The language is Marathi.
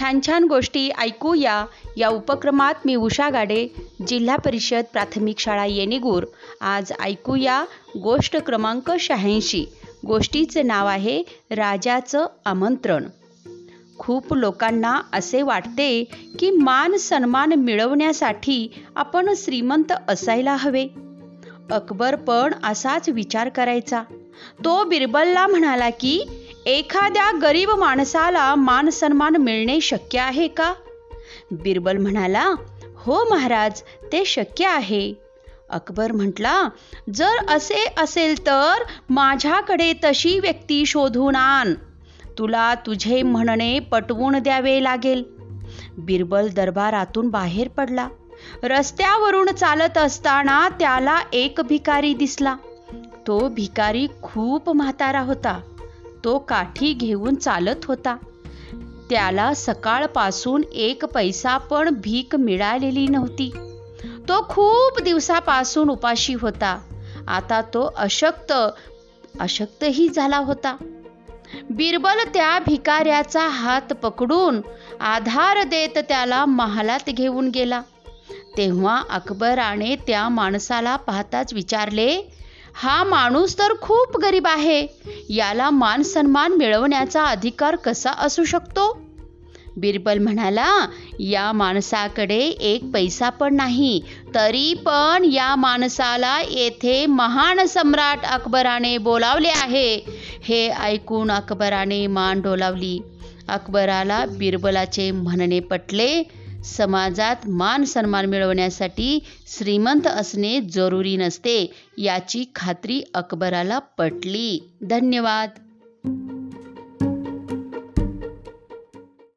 छान छान गोष्टी ऐकूया. या उपक्रमात मी उषा गाडे जिल्हा परिषद प्राथमिक शाळा येणेगूर. आज ऐकूया गोष्ट क्रमांक शहाऐंशी. गोष्टीचं नाव आहे राजाचं आमंत्रण. खूप लोकांना असे वाटते की मान सन्मान मिळवण्यासाठी आपण श्रीमंत असायला हवे. अकबर पण असाच विचार करायचा. तो बिरबलला म्हणाला की एखाद्या गरीब माणसाला मान सन्मान मिळणे शक्य आहे का? बिरबल म्हणाला हो महाराज ते शक्य आहे. अकबर म्हटला जर असे असेल तर माझ्याकडे तशी व्यक्ती शोधून आण. तुला तुझे म्हणणे पटवून द्यावे लागेल. बिरबल दरबारातून बाहेर पडला. रस्त्यावरून चालत असताना त्याला एक भिकारी दिसला. तो भिकारी खूप म्हातारा होता. तो काठी घेऊन चालत होता. त्याला सकाळपासून एक पैसा पण भीक मिळालेली नव्हती. तो खूप दिवसापासून उपाशी होता. आता तो अशक्त अशक्तही झाला होता. बिरबल त्या भिकाऱ्याचा हात पकडून आधार देत त्याला महालात घेऊन गेला. तेव्हा अकबराने त्या माणसाला पाहताच विचारले हा माणूस तर खूप गरीब आहे. याला मान सन्मान मिळवण्याचा अधिकार कसा असू शकतो? बिरबल म्हणाला या माणसाकडे एक पैसा पण नाही तरी पण या माणसाला येथे महान सम्राट अकबराने बोलावले आहे. हे ऐकून अकबराने मान डोलावली. अकबराला बिरबलाचे म्हणणे पटले. समाजात मान सन्मान मिळवण्यासाठी श्रीमंत असणे जरुरी नसते याची खात्री अकबराला पटली. धन्यवाद.